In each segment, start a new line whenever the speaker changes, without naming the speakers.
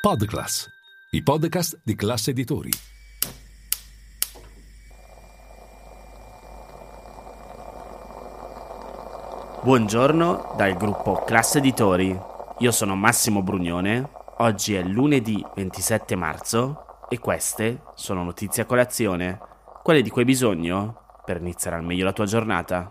Podclass, i podcast di classe editori.
Buongiorno dal gruppo Classe Editori. Io sono Massimo Brugnone. Oggi è lunedì 27 marzo e queste sono notizie a colazione, quelle di cui hai bisogno per iniziare al meglio la tua giornata.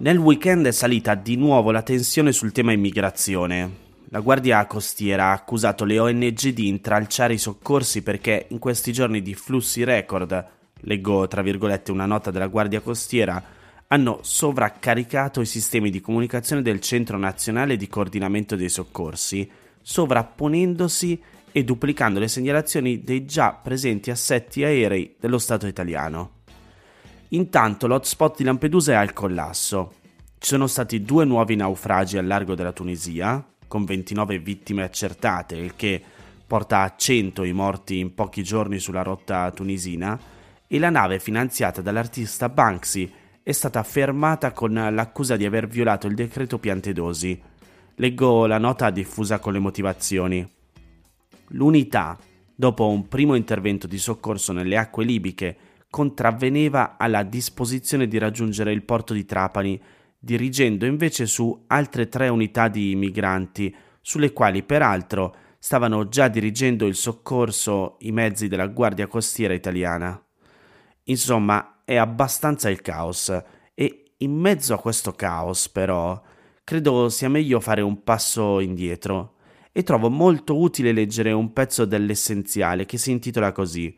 Nel weekend è salita di nuovo la tensione sul tema immigrazione. La Guardia Costiera ha accusato le ONG di intralciare i soccorsi perché in questi giorni di flussi record, leggo tra virgolette una nota della Guardia Costiera, hanno sovraccaricato i sistemi di comunicazione del Centro Nazionale di Coordinamento dei Soccorsi, sovrapponendosi e duplicando le segnalazioni dei già presenti assetti aerei dello Stato italiano. Intanto l'hotspot di Lampedusa è al collasso. Ci sono stati due nuovi naufragi al largo della Tunisia, con 29 vittime accertate, il che porta a 100 i morti in pochi giorni sulla rotta tunisina, e la nave finanziata dall'artista Banksy è stata fermata con l'accusa di aver violato il decreto Piantedosi. Leggo la nota diffusa con le motivazioni. L'unità, dopo un primo intervento di soccorso nelle acque libiche, contravveneva alla disposizione di raggiungere il porto di Trapani, dirigendo invece su altre tre unità di migranti, sulle quali peraltro stavano già dirigendo il soccorso i mezzi della Guardia Costiera italiana. Insomma, è abbastanza il caos e in mezzo a questo caos, però, credo sia meglio fare un passo indietro e trovo molto utile leggere un pezzo dell'essenziale che si intitola così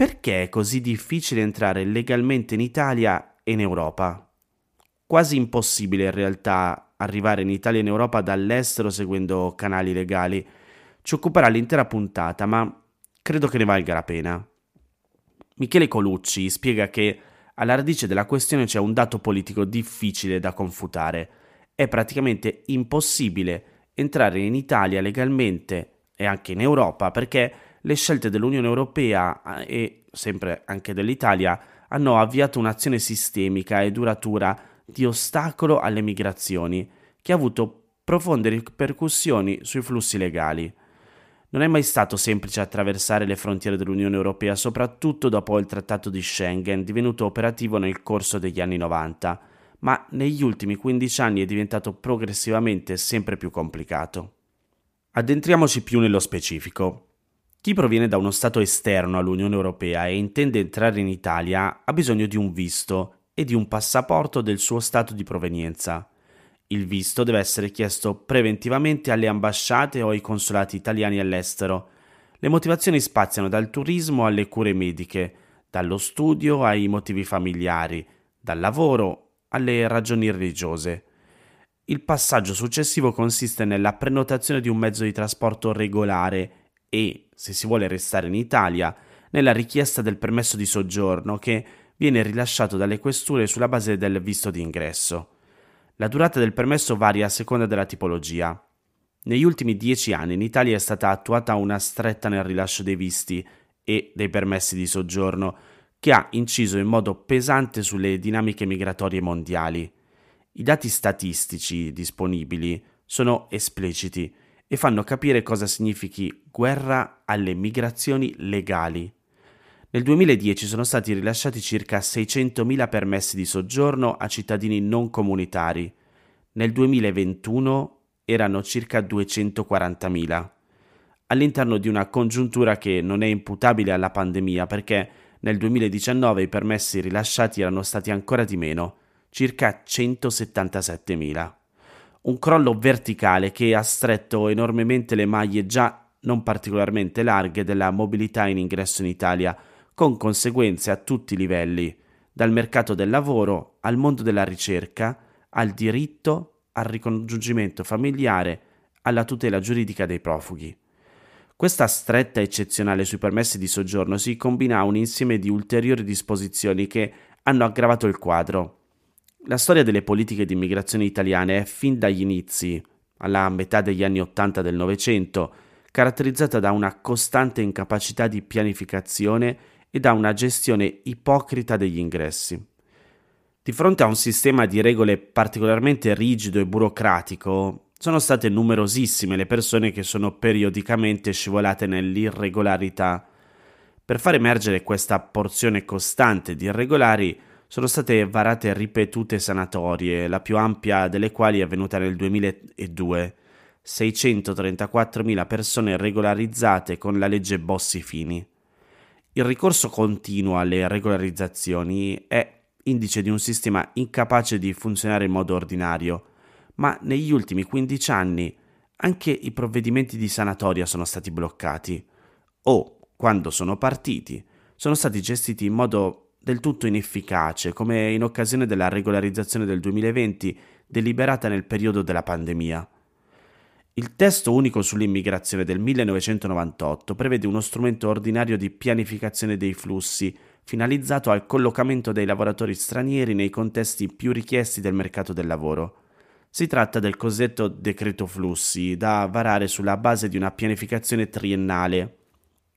perché è così difficile entrare legalmente in Italia e in Europa? Quasi impossibile in realtà arrivare in Italia e in Europa dall'estero seguendo canali legali. Ci occuperà l'intera puntata, ma credo che ne valga la pena. Michele Colucci spiega che alla radice della questione c'è un dato politico difficile da confutare. È praticamente impossibile entrare in Italia legalmente e anche in Europa perché le scelte dell'Unione Europea e sempre anche dell'Italia hanno avviato un'azione sistemica e duratura di ostacolo alle migrazioni che ha avuto profonde ripercussioni sui flussi legali. Non è mai stato semplice attraversare le frontiere dell'Unione Europea, soprattutto dopo il Trattato di Schengen, divenuto operativo nel corso degli anni 90, ma negli ultimi 15 anni è diventato progressivamente sempre più complicato. Addentriamoci più nello specifico. Chi proviene da uno Stato esterno all'Unione Europea e intende entrare in Italia ha bisogno di un visto e di un passaporto del suo Stato di provenienza. Il visto deve essere chiesto preventivamente alle ambasciate o ai consolati italiani all'estero. Le motivazioni spaziano dal turismo alle cure mediche, dallo studio ai motivi familiari, dal lavoro alle ragioni religiose. Il passaggio successivo consiste nella prenotazione di un mezzo di trasporto regolare e, se si vuole restare in Italia, nella richiesta del permesso di soggiorno che viene rilasciato dalle questure sulla base del visto di ingresso. La durata del permesso varia a seconda della tipologia. Negli ultimi dieci anni in Italia è stata attuata una stretta nel rilascio dei visti e dei permessi di soggiorno che ha inciso in modo pesante sulle dinamiche migratorie mondiali. I dati statistici disponibili sono espliciti e fanno capire cosa significhi guerra alle migrazioni legali. Nel 2010 sono stati rilasciati circa 600.000 permessi di soggiorno a cittadini non comunitari. Nel 2021 erano circa 240.000. All'interno di una congiuntura che non è imputabile alla pandemia perché nel 2019 i permessi rilasciati erano stati ancora di meno, circa 177.000 un crollo verticale che ha stretto enormemente le maglie già non particolarmente larghe della mobilità in ingresso in Italia, con conseguenze a tutti i livelli, dal mercato del lavoro al mondo della ricerca, al diritto, al ricongiungimento familiare, alla tutela giuridica dei profughi. Questa stretta eccezionale sui permessi di soggiorno si combina a un insieme di ulteriori disposizioni che hanno aggravato il quadro. La storia delle politiche di immigrazione italiane è fin dagli inizi, alla metà degli anni Ottanta del Novecento, caratterizzata da una costante incapacità di pianificazione e da una gestione ipocrita degli ingressi. Di fronte a un sistema di regole particolarmente rigido e burocratico, sono state numerosissime le persone che sono periodicamente scivolate nell'irregolarità. Per far emergere questa porzione costante di irregolari sono state varate ripetute sanatorie, la più ampia delle quali è avvenuta nel 2002. 634.000 persone regolarizzate con la legge Bossi-Fini. Il ricorso continuo alle regolarizzazioni è indice di un sistema incapace di funzionare in modo ordinario, ma negli ultimi 15 anni anche i provvedimenti di sanatoria sono stati bloccati o, quando sono partiti, sono stati gestiti in modo del tutto inefficace, come in occasione della regolarizzazione del 2020 deliberata nel periodo della pandemia. Il testo unico sull'immigrazione del 1998 prevede uno strumento ordinario di pianificazione dei flussi finalizzato al collocamento dei lavoratori stranieri nei contesti più richiesti del mercato del lavoro. Si tratta del cosiddetto decreto flussi, da varare sulla base di una pianificazione triennale.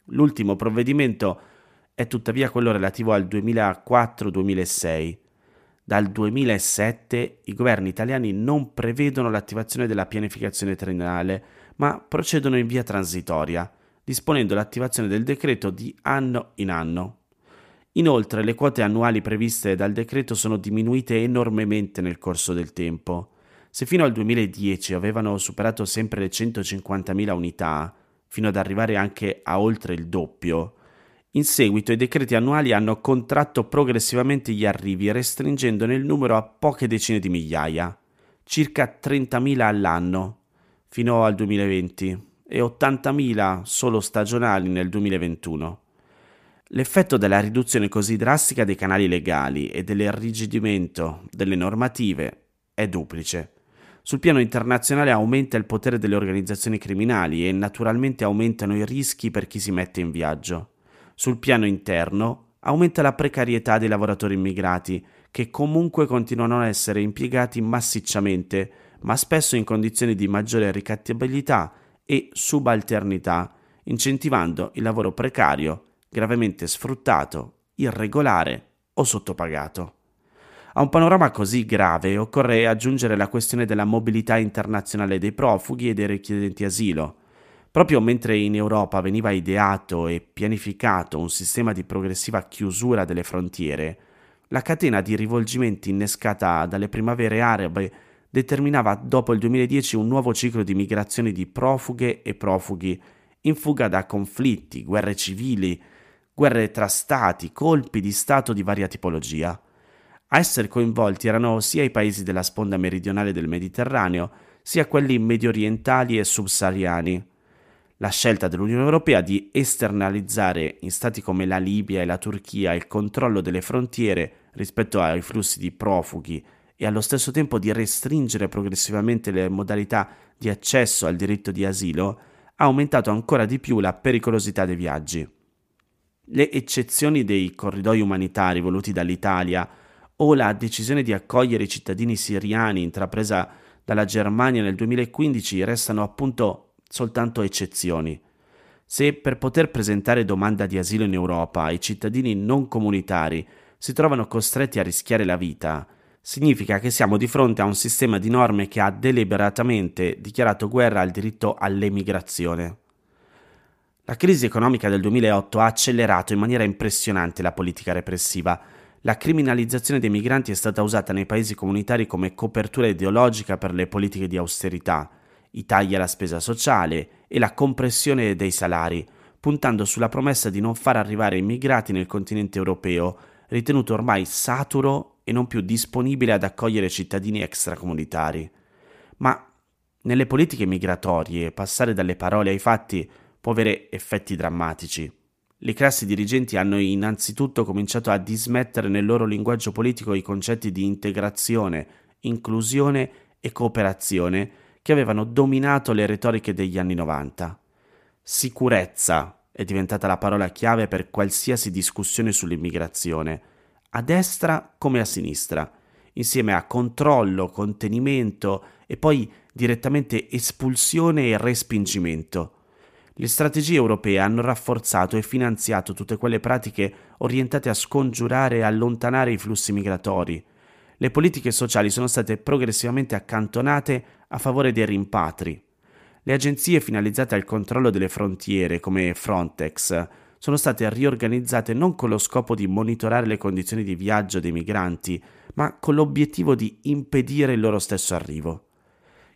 L'ultimo provvedimento è tuttavia quello relativo al 2004-2006. Dal 2007 i governi italiani non prevedono l'attivazione della pianificazione triennale, ma procedono in via transitoria, disponendo l'attivazione del decreto di anno in anno. Inoltre le quote annuali previste dal decreto sono diminuite enormemente nel corso del tempo. Se fino al 2010 avevano superato sempre le 150.000 unità, fino ad arrivare anche a oltre il doppio, in seguito i decreti annuali hanno contratto progressivamente gli arrivi, restringendone il numero a poche decine di migliaia, circa 30.000 all'anno, fino al 2020, e 80.000 solo stagionali nel 2021. L'effetto della riduzione così drastica dei canali legali e dell'irrigidimento delle normative è duplice. Sul piano internazionale aumenta il potere delle organizzazioni criminali e naturalmente aumentano i rischi per chi si mette in viaggio. Sul piano interno aumenta la precarietà dei lavoratori immigrati, che comunque continuano a essere impiegati massicciamente, ma spesso in condizioni di maggiore ricattabilità e subalternità, incentivando il lavoro precario gravemente sfruttato, irregolare o sottopagato. A un panorama così grave occorre aggiungere la questione della mobilità internazionale dei profughi e dei richiedenti asilo. Proprio mentre in Europa veniva ideato e pianificato un sistema di progressiva chiusura delle frontiere, la catena di rivolgimenti innescata dalle primavere arabe determinava dopo il 2010 un nuovo ciclo di migrazioni di profughe e profughi in fuga da conflitti, guerre civili, guerre tra stati, colpi di Stato di varia tipologia. A essere coinvolti erano sia i paesi della sponda meridionale del Mediterraneo, sia quelli mediorientali e subsahariani. La scelta dell'Unione Europea di esternalizzare in stati come la Libia e la Turchia il controllo delle frontiere rispetto ai flussi di profughi e allo stesso tempo di restringere progressivamente le modalità di accesso al diritto di asilo ha aumentato ancora di più la pericolosità dei viaggi. Le eccezioni dei corridoi umanitari voluti dall'Italia o la decisione di accogliere i cittadini siriani intrapresa dalla Germania nel 2015 restano appunto soltanto eccezioni. Se per poter presentare domanda di asilo in Europa i cittadini non comunitari si trovano costretti a rischiare la vita, significa che siamo di fronte a un sistema di norme che ha deliberatamente dichiarato guerra al diritto all'emigrazione. La crisi economica del 2008 ha accelerato in maniera impressionante la politica repressiva. La criminalizzazione dei migranti è stata usata nei paesi comunitari come copertura ideologica per le politiche di austerità, i tagli alla spesa sociale e la compressione dei salari, puntando sulla promessa di non far arrivare immigrati nel continente europeo, ritenuto ormai saturo e non più disponibile ad accogliere cittadini extracomunitari. Ma nelle politiche migratorie passare dalle parole ai fatti può avere effetti drammatici. Le classi dirigenti hanno innanzitutto cominciato a dismettere nel loro linguaggio politico i concetti di integrazione, inclusione e cooperazione che avevano dominato le retoriche degli anni 90. Sicurezza è diventata la parola chiave per qualsiasi discussione sull'immigrazione, a destra come a sinistra, insieme a controllo, contenimento e poi direttamente espulsione e respingimento. Le strategie europee hanno rafforzato e finanziato tutte quelle pratiche orientate a scongiurare e allontanare i flussi migratori. Le politiche sociali sono state progressivamente accantonate a favore dei rimpatri. Le agenzie finalizzate al controllo delle frontiere, come Frontex, sono state riorganizzate non con lo scopo di monitorare le condizioni di viaggio dei migranti, ma con l'obiettivo di impedire il loro stesso arrivo.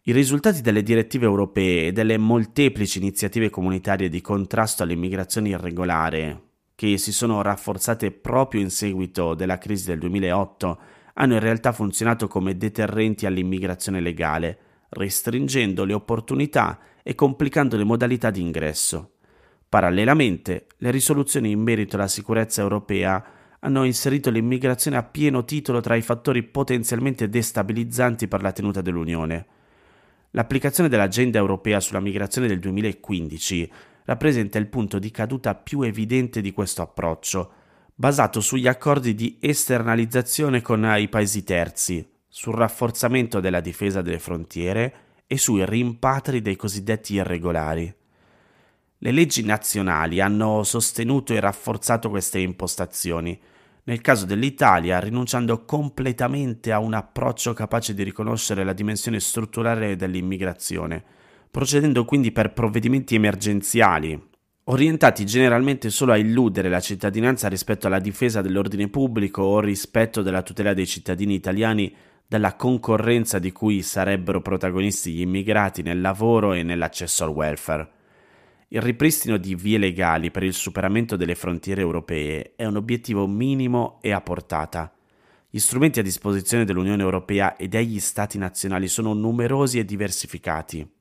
I risultati delle direttive europee e delle molteplici iniziative comunitarie di contrasto all'immigrazione irregolare, che si sono rafforzate proprio in seguito della crisi del 2008, hanno in realtà funzionato come deterrenti all'immigrazione legale, restringendo le opportunità e complicando le modalità di ingresso. Parallelamente, le risoluzioni in merito alla sicurezza europea hanno inserito l'immigrazione a pieno titolo tra i fattori potenzialmente destabilizzanti per la tenuta dell'Unione. L'applicazione dell'agenda europea sulla migrazione del 2015 rappresenta il punto di caduta più evidente di questo approccio, basato sugli accordi di esternalizzazione con i paesi terzi, sul rafforzamento della difesa delle frontiere e sui rimpatri dei cosiddetti irregolari. Le leggi nazionali hanno sostenuto e rafforzato queste impostazioni, nel caso dell'Italia rinunciando completamente a un approccio capace di riconoscere la dimensione strutturale dell'immigrazione, procedendo quindi per provvedimenti emergenziali, orientati generalmente solo a illudere la cittadinanza rispetto alla difesa dell'ordine pubblico o rispetto della tutela dei cittadini italiani dalla concorrenza di cui sarebbero protagonisti gli immigrati nel lavoro e nell'accesso al welfare. Il ripristino di vie legali per il superamento delle frontiere europee è un obiettivo minimo e a portata. Gli strumenti a disposizione dell'Unione Europea e degli Stati nazionali sono numerosi e diversificati.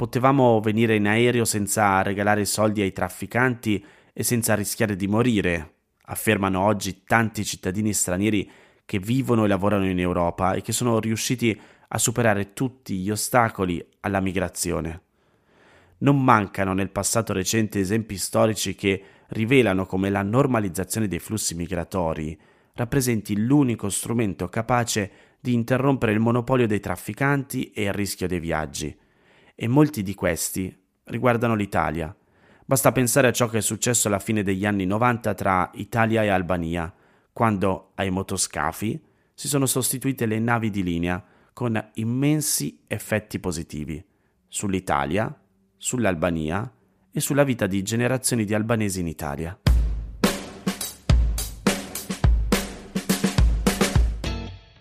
Potevamo venire in aereo senza regalare soldi ai trafficanti e senza rischiare di morire, affermano oggi tanti cittadini stranieri che vivono e lavorano in Europa e che sono riusciti a superare tutti gli ostacoli alla migrazione. Non mancano nel passato recente esempi storici che rivelano come la normalizzazione dei flussi migratori rappresenti l'unico strumento capace di interrompere il monopolio dei trafficanti e il rischio dei viaggi. E molti di questi riguardano l'Italia. Basta pensare a ciò che è successo alla fine degli anni 90 tra Italia e Albania, quando ai motoscafi si sono sostituite le navi di linea con immensi effetti positivi sull'Italia, sull'Albania e sulla vita di generazioni di albanesi in Italia.